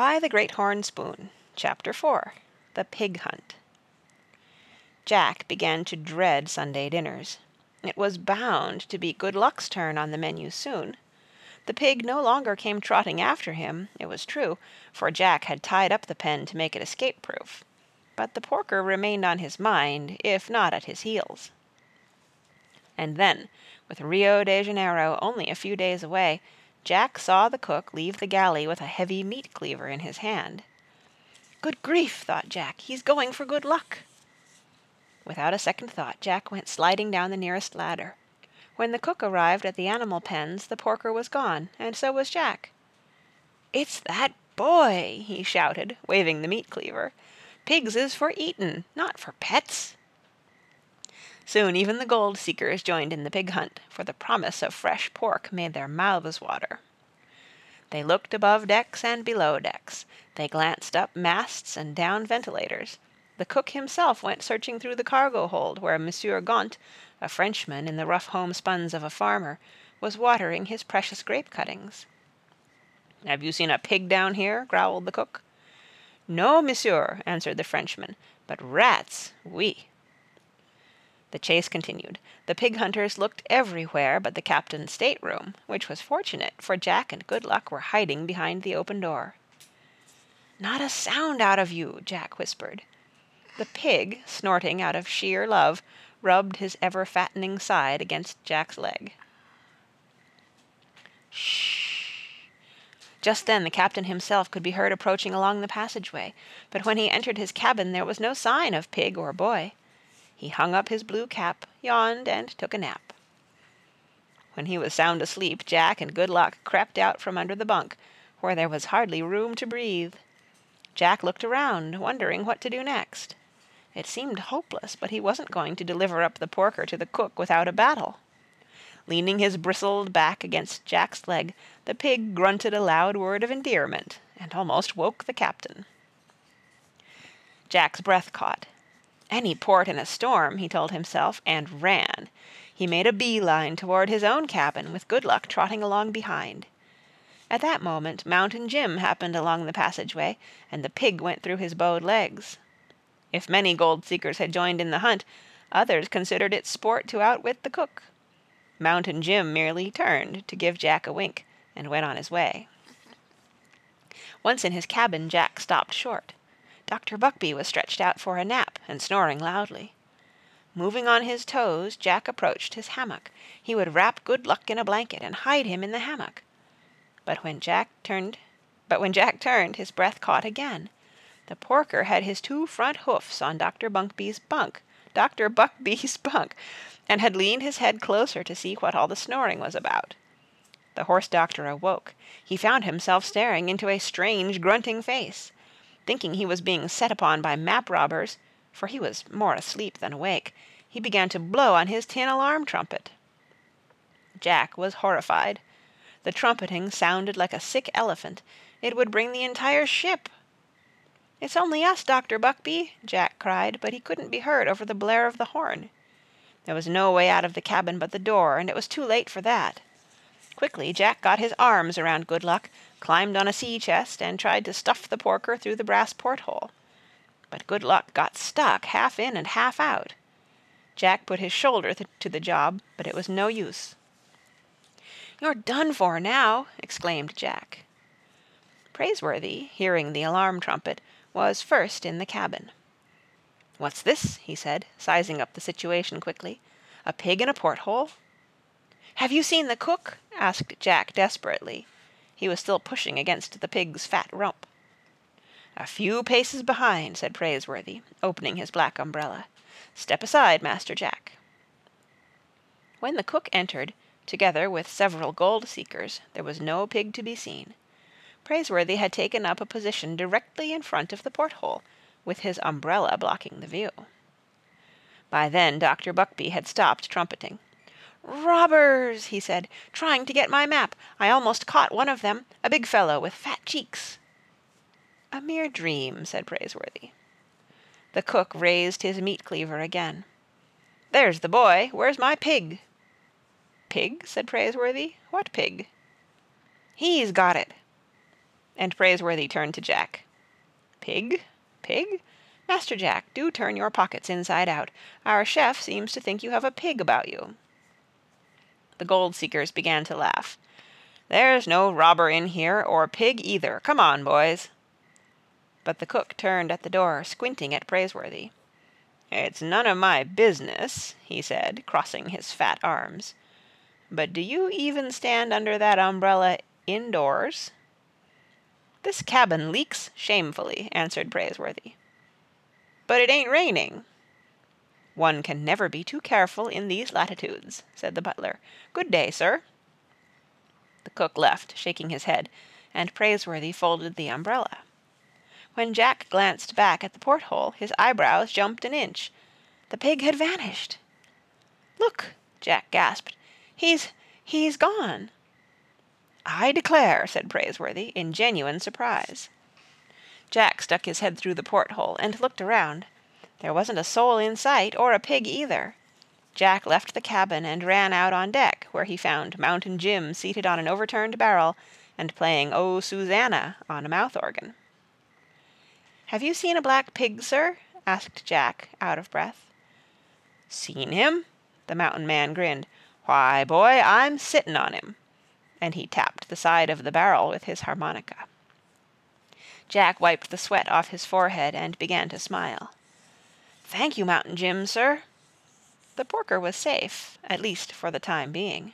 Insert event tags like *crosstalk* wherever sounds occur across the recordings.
By the Great Horn Spoon CHAPTER IV THE PIG HUNT Jack began to dread Sunday dinners. It was bound to be Good Luck's turn on the menu soon. The pig no longer came trotting after him, it was true, for Jack had tied up the pen to make it escape proof. But the porker remained on his mind, if not at his heels. And then, with Rio de Janeiro only a few days away, Jack saw the cook leave the galley with a heavy meat cleaver in his hand. Good grief, thought Jack, he's going for good luck. Without a second thought, Jack went sliding down the nearest ladder. When the cook arrived at the animal pens, the porker was gone, and so was Jack. "It's that boy!" he shouted, waving the meat cleaver. "Pigs is for eatin', not for pets." Soon even the gold seekers joined in the pig hunt, for the promise of fresh pork made their mouths water. They looked above decks and below decks. They glanced up masts and down ventilators. The cook himself went searching through the cargo hold where Monsieur Gaunt, a Frenchman in the rough homespuns of a farmer, was watering his precious grape cuttings. "Have you seen a pig down here?" growled the cook. "No, monsieur," answered the Frenchman, "but rats, oui." The chase continued. The pig hunters looked everywhere but the captain's stateroom, which was fortunate, for Jack and Good Luck were hiding behind the open door. "Not a sound out of you," Jack whispered. The pig, snorting out of sheer love, rubbed his ever fattening side against Jack's leg. Shh! Just then the captain himself could be heard approaching along the passageway, but when he entered his cabin there was no sign of pig or boy. He hung up his blue cap, yawned, and took a nap. When he was sound asleep, Jack and Good Luck crept out from under the bunk, where there was hardly room to breathe. Jack looked around, wondering what to do next. It seemed hopeless, but he wasn't going to deliver up the porker to the cook without a battle. Leaning his bristled back against Jack's leg, the pig grunted a loud word of endearment, and almost woke the captain. Jack's breath caught. Any port in a storm, he told himself, and ran. He made a bee line toward his own cabin, with Good Luck trotting along behind. At that moment Mountain Jim happened along the passageway, and the pig went through his bowed legs. If many gold seekers had joined in the hunt, others considered it sport to outwit the cook. Mountain Jim merely turned to give Jack a wink, and went on his way. Once in his cabin, Jack stopped short. Dr. Buckbee was stretched out for a nap, and snoring loudly. Moving on his toes, Jack approached his hammock. He would wrap Good Luck in a blanket and hide him in the hammock. But when Jack turned, but when Jack turned, his breath caught again. The porker had his two front hoofs on Dr. Bunkby's bunk, Dr. Buckbee's *laughs* bunk, and had leaned his head closer to see what all the snoring was about. The horse doctor awoke. He found himself staring into a strange grunting face. Thinking he was being set upon by map robbers, for he was more asleep than awake, he began to blow on his tin alarm trumpet. Jack was horrified. The trumpeting sounded like a sick elephant. It would bring the entire ship. It's only us, Dr. Buckbee, Jack cried, but he couldn't be heard over the blare of the horn. There was no way out of the cabin but the door, and it was too late for that. Quickly Jack got his arms around Good Luck, climbed on a sea chest, and tried to stuff the porker through the brass porthole. But Good Luck got stuck half in and half out. Jack put his shoulder to the job, but it was no use. "You're done for now!" exclaimed Jack. Praiseworthy, hearing the alarm trumpet, was first in the cabin. "What's this?" he said, sizing up the situation quickly. "A pig in a porthole?" "Have you seen the cook?" asked Jack desperately. He was still pushing against the pig's fat rump. "A few paces behind," said Praiseworthy, opening his black umbrella. "Step aside, Master Jack." When the cook entered, together with several gold seekers, there was no pig to be seen. Praiseworthy had taken up a position directly in front of the porthole, with his umbrella blocking the view. By then Dr. Buckbee had stopped trumpeting. "Robbers!" he said, "trying to get my map. I almost caught one of them, a big fellow with fat cheeks." "A mere dream," said Praiseworthy. The cook raised his meat cleaver again. "There's the boy. Where's my pig?" "Pig?" said Praiseworthy. "What pig?" "He's got it." and Praiseworthy turned to Jack. Pig? Pig? Master Jack, do turn your pockets inside out. Our chef seems to think you have a pig about you. The gold seekers began to laugh. There's no robber in here, or pig either. Come on, boys. But the cook turned at the door, squinting at Praiseworthy. It's none of my business, he said, crossing his fat arms. But do you even stand under that umbrella indoors? This cabin leaks shamefully, answered Praiseworthy. But it ain't raining. One can never be too careful in these latitudes, said the butler. Good day, sir. The cook left, shaking his head, and Praiseworthy folded the umbrella. When Jack glanced back at the porthole, his eyebrows jumped an inch. The pig had vanished. Look, Jack gasped. He's he's gone. I declare, said Praiseworthy, in genuine surprise. Jack stuck his head through the porthole and looked around. There wasn't a soul in sight, or a pig either. Jack left the cabin and ran out on deck, where he found Mountain Jim seated on an overturned barrel and playing "Oh, Susanna" on a mouth organ. "Have you seen a black pig, sir?" asked Jack, out of breath. "Seen him?" The mountain man grinned. "Why, boy, I'm sittin' on him," and he tapped the side of the barrel with his harmonica. Jack wiped the sweat off his forehead and began to smile. "Thank you, Mountain Jim, sir." The porker was safe, at least for the time being.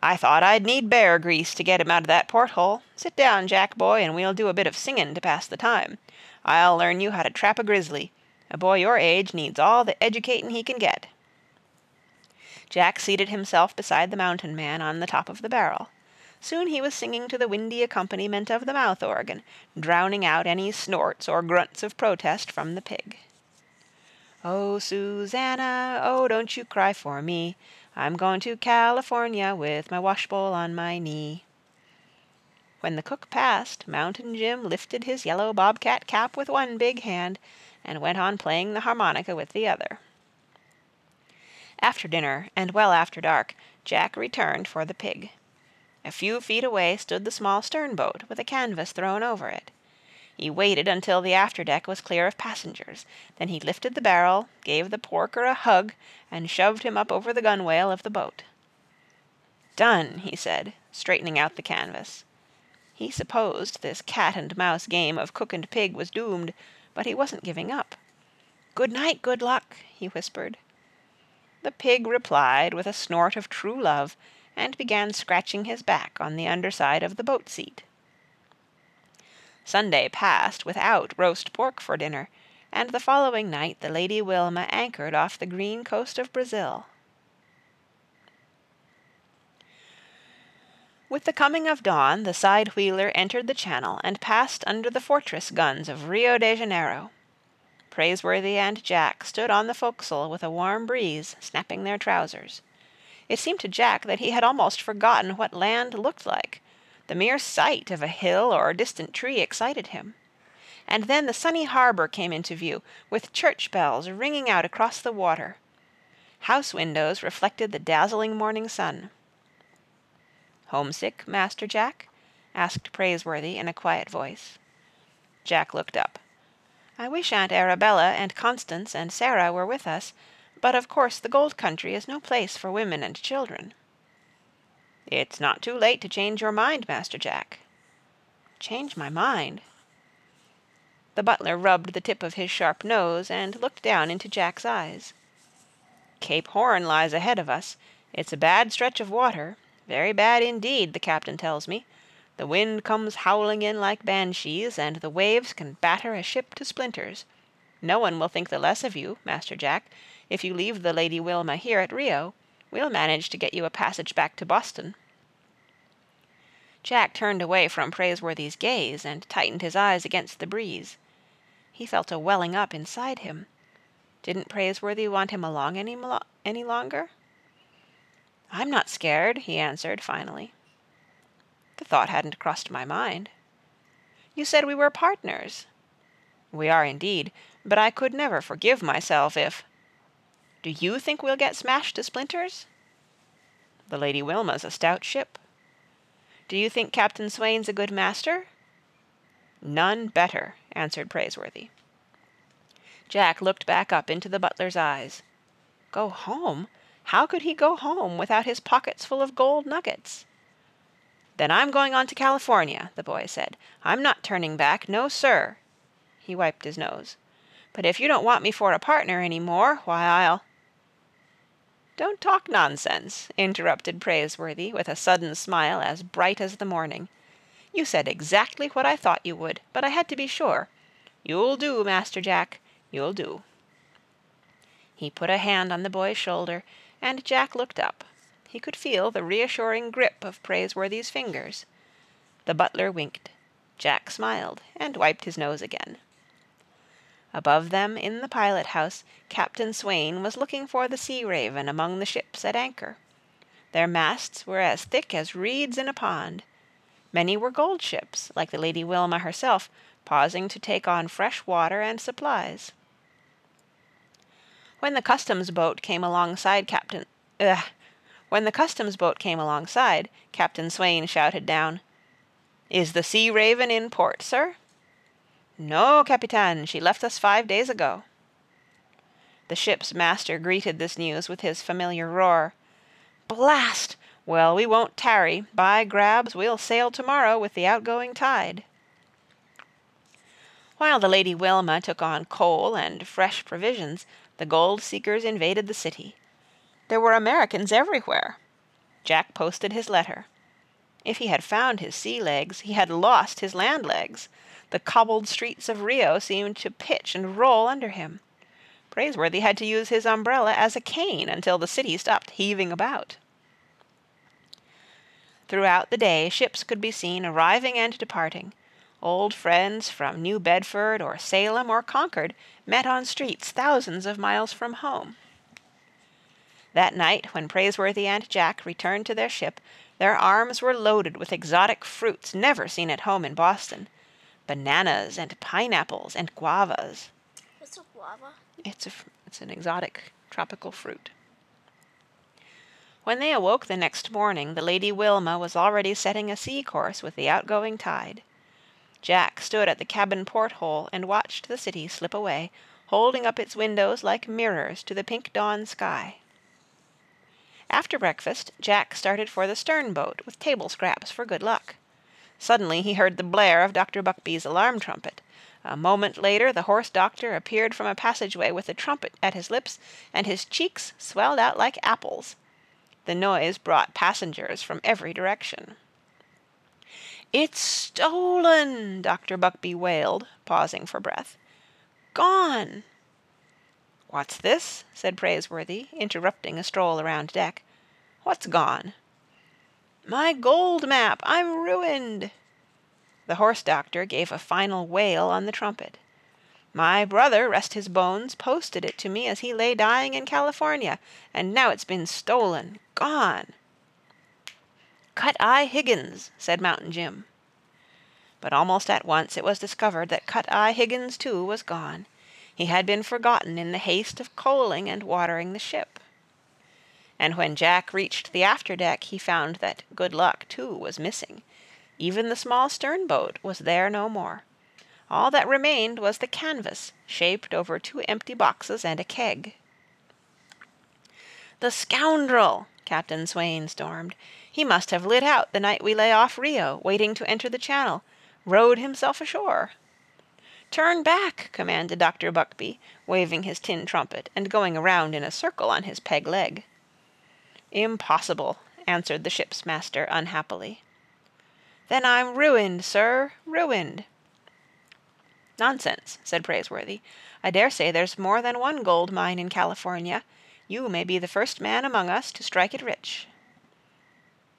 "I thought I'd need bear grease to get him out of that porthole. Sit down, Jack boy, and we'll do a bit of singin' to pass the time. I'll learn you how to trap a grizzly. A boy your age needs all the educatin' he can get." Jack seated himself beside the mountain man on the top of the barrel. Soon he was singing to the windy accompaniment of the mouth organ, drowning out any snorts or grunts of protest from the pig. Oh, Susanna, oh, don't you cry for me. I'm going to California with my washbowl on my knee. When the cook passed, Mountain Jim lifted his yellow bobcat cap with one big hand and went on playing the harmonica with the other. After dinner, and well after dark, Jack returned for the pig. A few feet away stood the small stern-boat with a canvas thrown over it. He waited until the after-deck was clear of passengers. Then he lifted the barrel, gave the porker a hug, and shoved him up over the gunwale of the boat. Done, he said, straightening out the canvas. He supposed this cat-and-mouse game of cook and pig was doomed, but he wasn't giving up. Good night, Good Luck, he whispered. The pig replied with a snort of true love, and began scratching his back on the underside of the boat seat. Sunday passed without roast pork for dinner, and the following night the Lady Wilma anchored off the green coast of Brazil. With the coming of dawn the side wheeler entered the channel and passed under the fortress guns of Rio de Janeiro. Praiseworthy and Jack stood on the forecastle with a warm breeze snapping their trousers. It seemed to Jack that he had almost forgotten what land looked like. The mere sight of a hill or a distant tree excited him. And then the sunny harbor came into view, with church bells ringing out across the water. House windows reflected the dazzling morning sun. "Homesick, Master Jack?" asked Praiseworthy in a quiet voice. Jack looked up. "I wish Aunt Arabella and Constance and Sarah were with us. But of course the gold country is no place for women and children." "It's not too late to change your mind, Master Jack." "Change my mind?" The butler rubbed the tip of his sharp nose and looked down into Jack's eyes. "Cape Horn lies ahead of us. It's a bad stretch of water, very bad indeed, the captain tells me. The wind comes howling in like banshees, and the waves can batter a ship to splinters. No one will think the less of you, Master Jack, if you leave the Lady Wilma here at Rio. We'll manage to get you a passage back to Boston." Jack turned away from Praiseworthy's gaze and tightened his eyes against the breeze. He felt a welling up inside him. Didn't Praiseworthy want him along any, any longer? "I'm not scared," he answered, finally. "The thought hadn't crossed my mind." "You said we were partners." "We are indeed, but I could never forgive myself if do you think we'll get smashed to splinters?" "The Lady Wilma's a stout ship." Do you think Captain Swain's a good master?" "None better," answered Praiseworthy. Jack looked back up into the butler's eyes. Go home? How could he go home without his pockets full of gold nuggets? "Then I'm going on to California," the boy said. "I'm not turning back. No, sir!" He wiped his nose. "But if you don't want me for a partner any more, why, I'll "Don't talk nonsense," interrupted Praiseworthy, with a sudden smile as bright as the morning. "You said exactly what I thought you would, but I had to be sure. You'll do, Master Jack, you'll do." He put a hand on the boy's shoulder, and Jack looked up. He could feel the reassuring grip of Praiseworthy's fingers. The butler winked. Jack smiled, and wiped his nose again. Above them, in the pilot house, Captain Swain was looking for the Sea Raven among the ships at anchor. Their masts were as thick as reeds in a pond. Many were gold ships, like the Lady Wilma herself, pausing to take on fresh water and supplies. When the customs boat came alongside Captain ugh, when the customs boat came alongside, Captain Swain shouted down, "Is the Sea Raven in port, sir?" "No, Capitan, she left us five days ago." The ship's master greeted this news with his familiar roar. "Blast! Well, we won't tarry. By grabs, we'll sail tomorrow with the outgoing tide." While the Lady Wilma took on coal and fresh provisions, the gold seekers invaded the city. There were Americans everywhere. Jack posted his letter. If he had found his sea legs, he had lost his land legs. The cobbled streets of Rio seemed to pitch and roll under him. Praiseworthy had to use his umbrella as a cane until the city stopped heaving about. Throughout the day ships could be seen arriving and departing. Old friends from New Bedford or Salem or Concord met on streets thousands of miles from home. That night, when Praiseworthy and Jack returned to their ship, their arms were loaded with exotic fruits never seen at home in Boston bananas and pineapples and guavas. What's a guava? It's a it's an exotic tropical fruit. When they awoke the next morning, the Lady Wilma was already setting a sea course with the outgoing tide. Jack stood at the cabin porthole and watched the city slip away, holding up its windows like mirrors to the pink dawn sky. After breakfast, Jack started for the stern boat with table scraps for good luck. Suddenly he heard the blare of Dr. Buckbee's alarm trumpet. A moment later the horse doctor appeared from a passageway with the trumpet at his lips, and his cheeks swelled out like apples. The noise brought passengers from every direction. "It's stolen!" Dr. Buckby wailed, pausing for breath. "Gone!" "What's this?" said Praiseworthy, interrupting a stroll around deck. "What's gone?" My gold map! I'm ruined!" The horse doctor gave a final wail on the trumpet. "My brother, rest his bones, posted it to me as he lay dying in California, and now it's been stolen gone!" "Cut Eye Higgins," said Mountain Jim. But almost at once it was discovered that Cut Eye Higgins, too, was gone. He had been forgotten in the haste of coaling and watering the ship and when Jack reached the after deck he found that Good Luck, too, was missing. Even the small stern boat was there no more. All that remained was the canvas, shaped over two empty boxes and a keg. "The scoundrel!" Captain Swain stormed. "He must have lit out the night we lay off Rio, waiting to enter the Channel. Rowed himself ashore." "Turn back!" commanded Dr. Buckbee, waving his tin trumpet and going around in a circle on his peg leg. "Impossible," answered the ship's master unhappily. "Then I'm ruined, sir, ruined." "Nonsense," said Praiseworthy. "I dare say there's more than one gold mine in California. You may be the first man among us to strike it rich."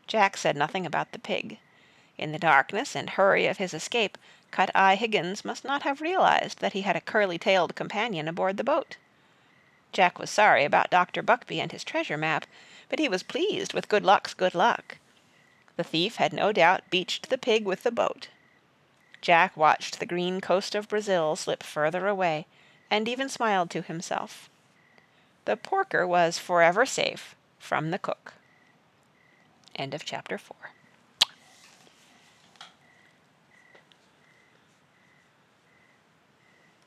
Jack said nothing about the pig. In the darkness and hurry of his escape, Cut Eye Higgins must not have realized that he had a curly-tailed companion aboard the boat. Jack was sorry about Dr. Buckbee and his treasure map but he was pleased with Good Luck's good luck. The thief had no doubt beached the pig with the boat. Jack watched the green coast of Brazil slip further away, and even smiled to himself. The porker was forever safe from the cook. End of chapter 4.